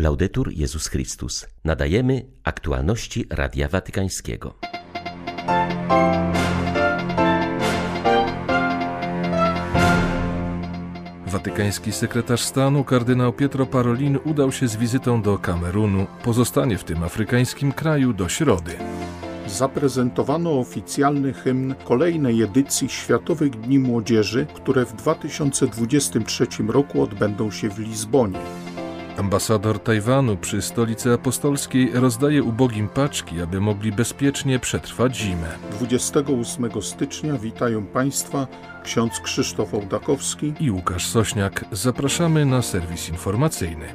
Laudetur Jezus Chrystus. Nadajemy aktualności Radia Watykańskiego. Watykański sekretarz stanu kardynał Pietro Parolin udał się z wizytą do Kamerunu. Pozostanie w tym afrykańskim kraju do środy zaprezentowano oficjalny hymn kolejnej edycji Światowych Dni Młodzieży, które w 2023 roku odbędą się w Lizbonie. Ambasador Tajwanu przy stolicy apostolskiej rozdaje ubogim paczki, aby mogli bezpiecznie przetrwać zimę. 28 stycznia witają Państwa ksiądz Krzysztof Ołdakowski i Łukasz Sośniak. Zapraszamy na serwis informacyjny.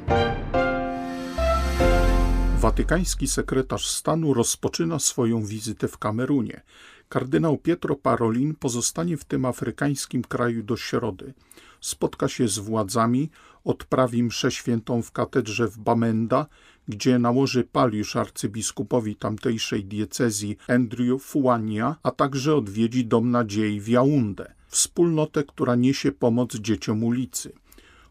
Watykański sekretarz stanu rozpoczyna swoją wizytę w Kamerunie. Kardynał Pietro Parolin pozostanie w tym afrykańskim kraju do środy. Spotka się z władzami, odprawi mszę świętą w katedrze w Bamenda, gdzie nałoży palisz arcybiskupowi tamtejszej diecezji Andrew Fuania, a także odwiedzi Dom Nadziei w Jaunde, wspólnotę, która niesie pomoc dzieciom ulicy.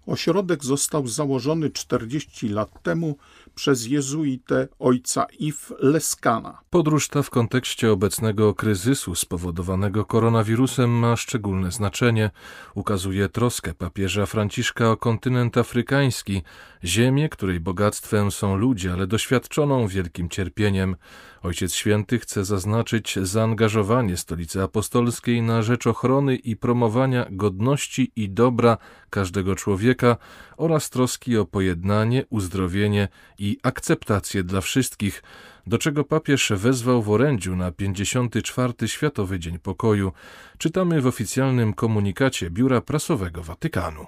Ośrodek został założony 40 lat temu przez jezuitę ojca Yves Leskana. Podróż ta w kontekście obecnego kryzysu spowodowanego koronawirusem ma szczególne znaczenie. Ukazuje troskę papieża Franciszka o kontynent afrykański, ziemię, której bogactwem są ludzie, ale doświadczoną wielkim cierpieniem. Ojciec Święty chce zaznaczyć zaangażowanie Stolicy Apostolskiej na rzecz ochrony i promowania godności i dobra każdego człowieka oraz troski o pojednanie, uzdrowienie i akceptację dla wszystkich, do czego papież wezwał w orędziu na 54. Światowy Dzień Pokoju. Czytamy w oficjalnym komunikacie Biura Prasowego Watykanu.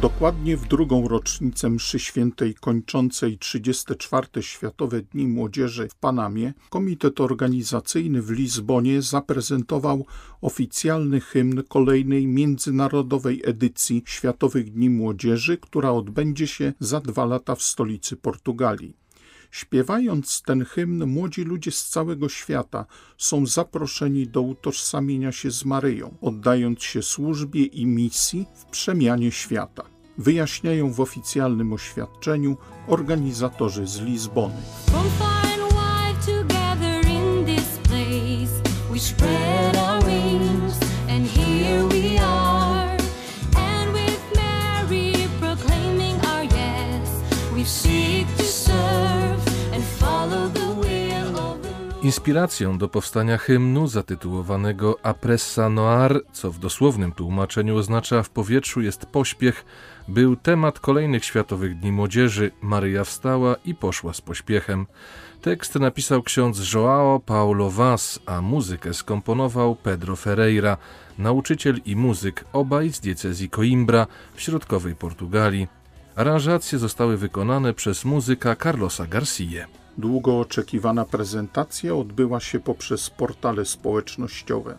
Dokładnie w drugą rocznicę mszy świętej kończącej 34. Światowe Dni Młodzieży w Panamie, Komitet Organizacyjny w Lizbonie zaprezentował oficjalny hymn kolejnej międzynarodowej edycji Światowych Dni Młodzieży, która odbędzie się za dwa lata w stolicy Portugalii. Śpiewając ten hymn, młodzi ludzie z całego świata są zaproszeni do utożsamienia się z Maryją, oddając się służbie i misji w przemianie świata wyjaśniają w oficjalnym oświadczeniu organizatorzy z Lizbony. Inspiracją do powstania hymnu zatytułowanego Apressa Noir, co w dosłownym tłumaczeniu oznacza w powietrzu jest pośpiech, był temat kolejnych Światowych Dni Młodzieży Maryja wstała i poszła z pośpiechem. Tekst napisał ksiądz João Paulo Vaz, a muzykę skomponował Pedro Ferreira, nauczyciel i muzyk, obaj z diecezji Coimbra w środkowej Portugalii. Aranżacje zostały wykonane przez muzyka Carlosa Garcia. Długo oczekiwana prezentacja odbyła się poprzez portale społecznościowe.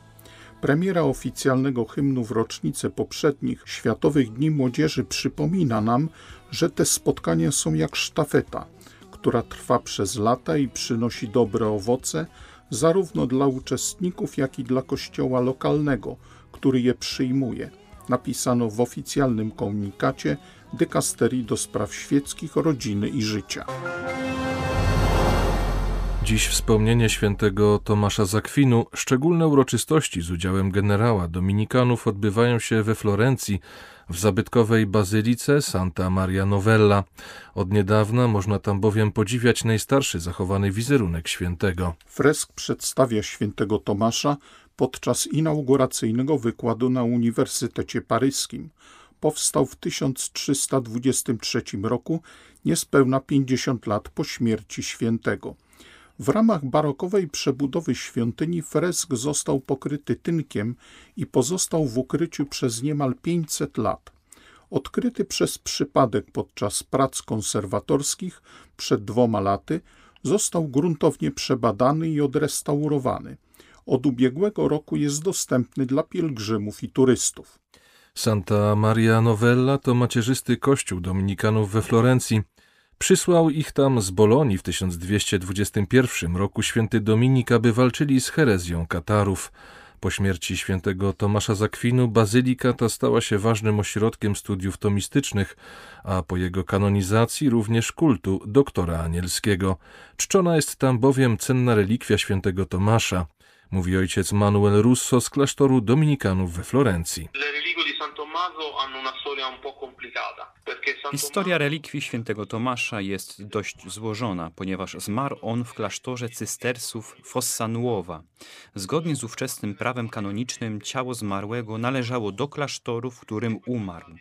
Premiera oficjalnego hymnu w rocznicę poprzednich Światowych Dni Młodzieży przypomina nam, że te spotkania są jak sztafeta, która trwa przez lata i przynosi dobre owoce zarówno dla uczestników, jak i dla kościoła lokalnego, który je przyjmuje. Napisano w oficjalnym komunikacie Dykasterii do Spraw Świeckich, Rodziny i Życia. Dziś wspomnienie świętego Tomasza Zakwinu, szczególne uroczystości z udziałem generała dominikanów odbywają się we Florencji, w zabytkowej bazylice Santa Maria Novella. Od niedawna można tam bowiem podziwiać najstarszy zachowany wizerunek świętego. Fresk przedstawia świętego Tomasza podczas inauguracyjnego wykładu na Uniwersytecie Paryskim. Powstał w 1323 roku, niespełna 50 lat po śmierci świętego. W ramach barokowej przebudowy świątyni fresk został pokryty tynkiem i pozostał w ukryciu przez niemal 500 lat. Odkryty przez przypadek podczas prac konserwatorskich przed dwoma laty, został gruntownie przebadany i odrestaurowany. Od ubiegłego roku jest dostępny dla pielgrzymów i turystów. Santa Maria Novella to macierzysty kościół dominikanów we Florencji. Przysłał ich tam z Bolonii w 1221 roku święty Dominik, aby walczyli z herezją Katarów. po śmierci świętego Tomasza Zakwinu bazylika ta stała się ważnym ośrodkiem studiów tomistycznych, a po jego kanonizacji również kultu doktora anielskiego. Czczona jest tam bowiem cenna relikwia świętego Tomasza, mówi ojciec Manuel Russo z klasztoru dominikanów we Florencji. Historia relikwii świętego Tomasza jest dość złożona, ponieważ zmarł on w klasztorze cystersów Fossa Nuova. Zgodnie z ówczesnym prawem kanonicznym ciało zmarłego należało do klasztoru, w którym umarł.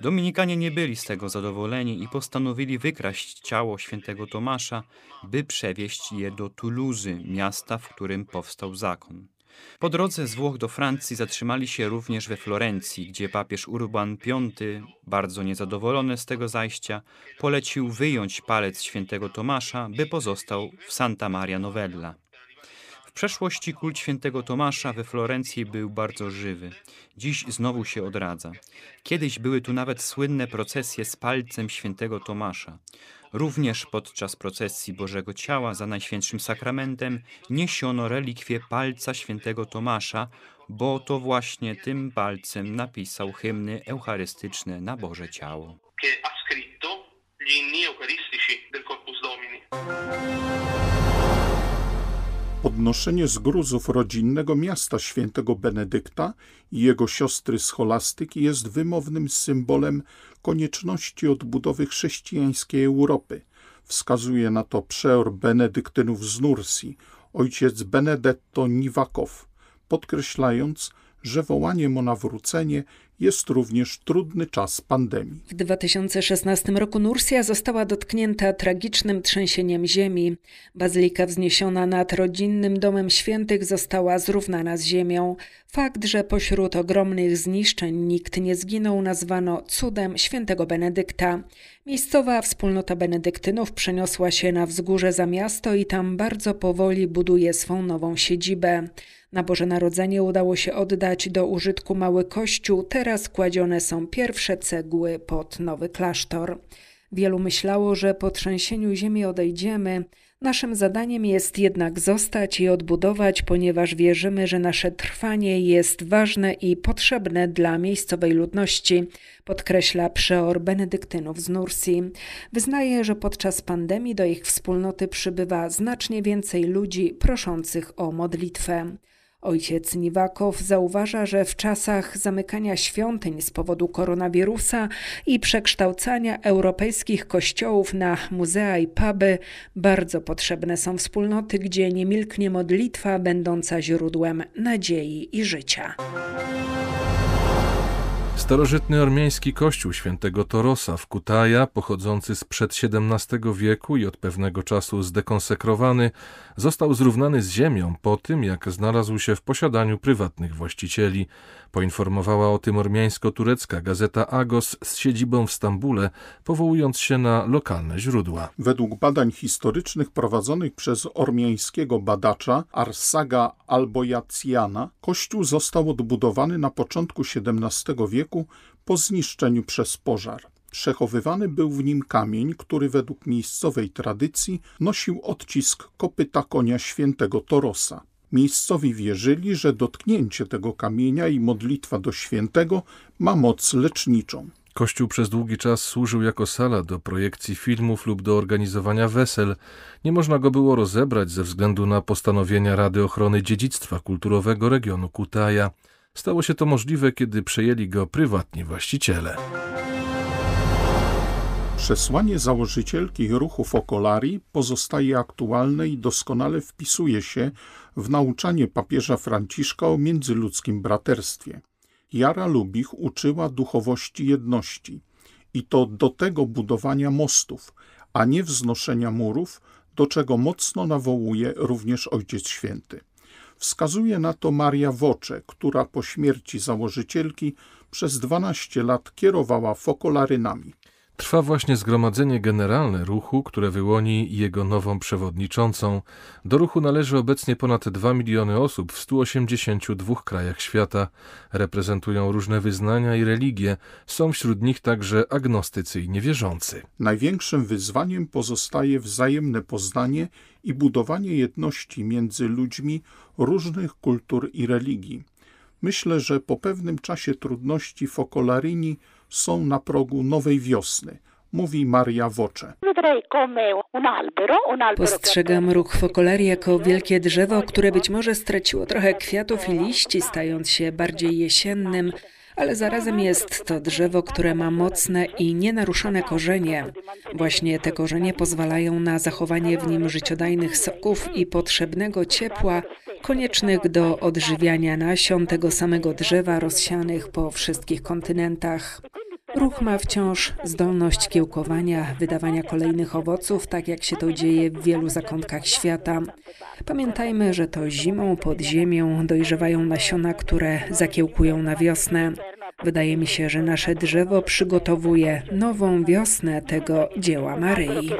Dominikanie nie byli z tego zadowoleni i postanowili wykraść ciało świętego Tomasza, by przewieźć je do Toulouse, miasta, w którym powstał zakon. Po drodze z Włoch do Francji zatrzymali się również we Florencji, gdzie papież Urban V, bardzo niezadowolony z tego zajścia, polecił wyjąć palec świętego Tomasza, by pozostał w Santa Maria Novella. W przeszłości kult świętego Tomasza we Florencji był bardzo żywy. Dziś znowu się odradza. Kiedyś były tu nawet słynne procesje z palcem świętego Tomasza. Również podczas procesji Bożego Ciała za Najświętszym Sakramentem niesiono relikwie palca świętego Tomasza, bo to właśnie tym palcem napisał hymny eucharystyczne na Boże Ciało. gli inni eucaristici del Corpus Domini. Podnoszenie z gruzów rodzinnego miasta świętego Benedykta i jego siostry scholastyki jest wymownym symbolem konieczności odbudowy chrześcijańskiej Europy. Wskazuje na to przeor benedyktynów z Nursi, ojciec Benedetto Niwakow, podkreślając, że wołaniem o nawrócenie jest również trudny czas pandemii. W 2016 roku Nursia została dotknięta tragicznym trzęsieniem ziemi. Bazylika wzniesiona nad rodzinnym domem świętych została zrównana z ziemią. Fakt, że pośród ogromnych zniszczeń nikt nie zginął, nazwano cudem świętego Benedykta. Miejscowa wspólnota benedyktynów przeniosła się na wzgórze za miasto i tam bardzo powoli buduje swą nową siedzibę. Na Boże Narodzenie udało się oddać do użytku mały kościół, teraz kładzione są pierwsze cegły pod nowy klasztor. Wielu myślało, że po trzęsieniu ziemi odejdziemy. Naszym zadaniem jest jednak zostać i odbudować, ponieważ wierzymy, że nasze trwanie jest ważne i potrzebne dla miejscowej ludności, podkreśla przeor benedyktynów z Nursi. Wyznaje, że podczas pandemii do ich wspólnoty przybywa znacznie więcej ludzi proszących o modlitwę. Ojciec Niwakow zauważa, że w czasach zamykania świątyń z powodu koronawirusa i przekształcania europejskich kościołów na muzea i puby bardzo potrzebne są wspólnoty, gdzie nie milknie modlitwa będąca źródłem nadziei i życia. Starożytny ormiański kościół świętego Torosa w Kutaja, pochodzący sprzed XVII wieku i od pewnego czasu zdekonsekrowany, został zrównany z ziemią po tym, jak znalazł się w posiadaniu prywatnych właścicieli. Poinformowała o tym ormiańsko-turecka gazeta Agos z siedzibą w Stambule, powołując się na lokalne źródła. Według badań historycznych prowadzonych przez ormiańskiego badacza Arsaga Albojacjana, kościół został odbudowany na początku XVII wieku po zniszczeniu przez pożar. Przechowywany był w nim kamień, który według miejscowej tradycji nosił odcisk kopyta konia świętego Torosa. Miejscowi wierzyli, że dotknięcie tego kamienia i modlitwa do świętego ma moc leczniczą. Kościół przez długi czas służył jako sala do projekcji filmów lub do organizowania wesel. Nie można go było rozebrać ze względu na postanowienia Rady Ochrony Dziedzictwa Kulturowego regionu Kutaja. Stało się to możliwe, kiedy przejęli go prywatni właściciele. Przesłanie założycielki ruchu Focolari pozostaje aktualne i doskonale wpisuje się w nauczanie papieża Franciszka o międzyludzkim braterstwie. Jara Lubich uczyła duchowości jedności i to do tego budowania mostów, a nie wznoszenia murów, do czego mocno nawołuje również Ojciec Święty. Wskazuje na to Maria Wocze, która po śmierci założycielki przez 12 lat kierowała fokolarynami. Trwa właśnie zgromadzenie generalne ruchu, które wyłoni jego nową przewodniczącą. Do ruchu należy obecnie ponad 2 miliony osób w 182 krajach świata. Reprezentują różne wyznania i religie. Są wśród nich także agnostycy i niewierzący. Największym wyzwaniem pozostaje wzajemne poznanie i budowanie jedności między ludźmi różnych kultur i religii. Myślę, że po pewnym czasie trudności Focolarini są na progu nowej wiosny, mówi Maria Wocze. Postrzegam ruch Focolari jako wielkie drzewo, które być może straciło trochę kwiatów i liści, stając się bardziej jesiennym, ale zarazem jest to drzewo, które ma mocne i nienaruszone korzenie. Właśnie te korzenie pozwalają na zachowanie w nim życiodajnych soków i potrzebnego ciepła, koniecznych do odżywiania nasion tego samego drzewa rozsianych po wszystkich kontynentach. Ruch ma wciąż zdolność kiełkowania, wydawania kolejnych owoców, tak jak się to dzieje w wielu zakątkach świata. Pamiętajmy, że to zimą pod ziemią dojrzewają nasiona, które zakiełkują na wiosnę. Wydaje mi się, że nasze drzewo przygotowuje nową wiosnę tego dzieła Maryi.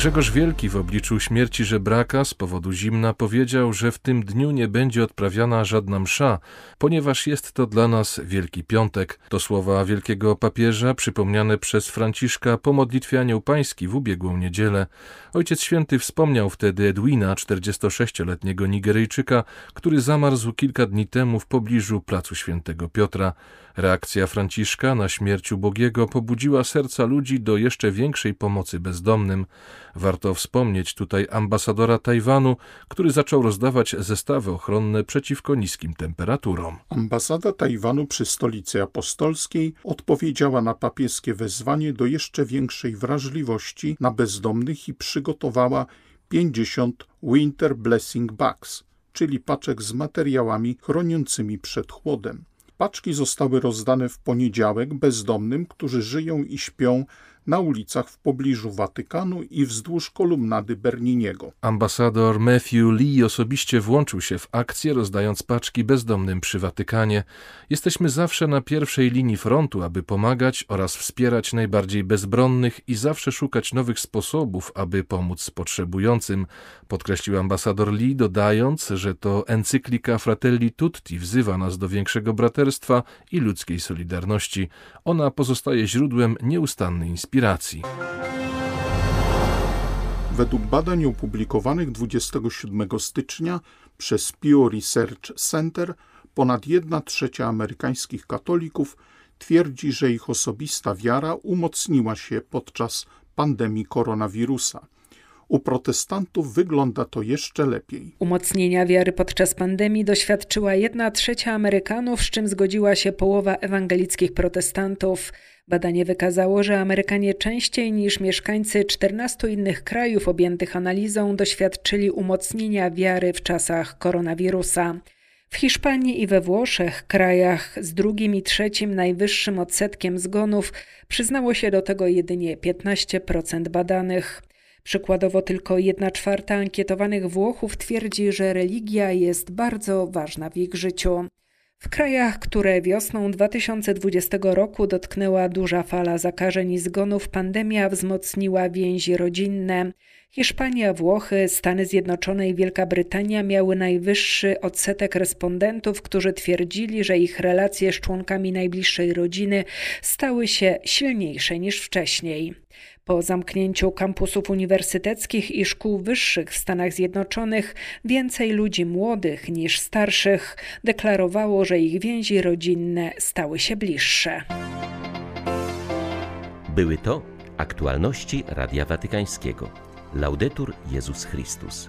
Grzegorz Wielki w obliczu śmierci żebraka z powodu zimna powiedział, że w tym dniu nie będzie odprawiana żadna msza, ponieważ jest to dla nas Wielki Piątek. To słowa wielkiego papieża przypomniane przez Franciszka po modlitwie Anioł Pański w ubiegłą niedzielę. Ojciec Święty wspomniał wtedy Edwina, 46-letniego Nigeryjczyka, który zamarzł kilka dni temu w pobliżu placu Świętego Piotra. Reakcja Franciszka na śmierć ubogiego pobudziła serca ludzi do jeszcze większej pomocy bezdomnym. Warto wspomnieć tutaj ambasadora Tajwanu, który zaczął rozdawać zestawy ochronne przeciwko niskim temperaturom. Ambasada Tajwanu przy stolicy apostolskiej odpowiedziała na papieskie wezwanie do jeszcze większej wrażliwości na bezdomnych i przygotowała 50 Winter Blessing Bags, czyli paczek z materiałami chroniącymi przed chłodem. Paczki zostały rozdane w poniedziałek bezdomnym, którzy żyją i śpią na ulicach w pobliżu Watykanu i wzdłuż kolumnady Berniniego. Ambasador Matthew Lee osobiście włączył się w akcję, rozdając paczki bezdomnym przy Watykanie. Jesteśmy zawsze na pierwszej linii frontu, aby pomagać oraz wspierać najbardziej bezbronnych i zawsze szukać nowych sposobów, aby pomóc potrzebującym, podkreślił ambasador Lee, dodając, że to encyklika Fratelli Tutti wzywa nas do większego braterstwa i ludzkiej solidarności. Ona pozostaje źródłem nieustannej inspiracji inspiracji. Według badań opublikowanych 27 stycznia przez Pew Research Center ponad 1 trzecia amerykańskich katolików twierdzi, że ich osobista wiara umocniła się podczas pandemii koronawirusa. U protestantów wygląda to jeszcze lepiej. Umocnienia wiary podczas pandemii doświadczyła jedna trzecia Amerykanów, z czym zgodziła się połowa ewangelickich protestantów. Badanie wykazało, że Amerykanie częściej niż mieszkańcy 14 innych krajów objętych analizą doświadczyli umocnienia wiary w czasach koronawirusa. W Hiszpanii i we Włoszech, krajach z drugim i trzecim najwyższym odsetkiem zgonów, przyznało się do tego jedynie 15% badanych. Przykładowo tylko 1 czwarta ankietowanych Włochów twierdzi, że religia jest bardzo ważna w ich życiu. W krajach, które wiosną 2020 roku dotknęła duża fala zakażeń i zgonów, pandemia wzmocniła więzi rodzinne. Hiszpania, Włochy, Stany Zjednoczone i Wielka Brytania miały najwyższy odsetek respondentów, którzy twierdzili, że ich relacje z członkami najbliższej rodziny stały się silniejsze niż wcześniej. Po zamknięciu kampusów uniwersyteckich i szkół wyższych w Stanach Zjednoczonych więcej ludzi młodych niż starszych deklarowało, że ich więzi rodzinne stały się bliższe. Były to aktualności Radia Watykańskiego. Laudetur Jezus Chrystus.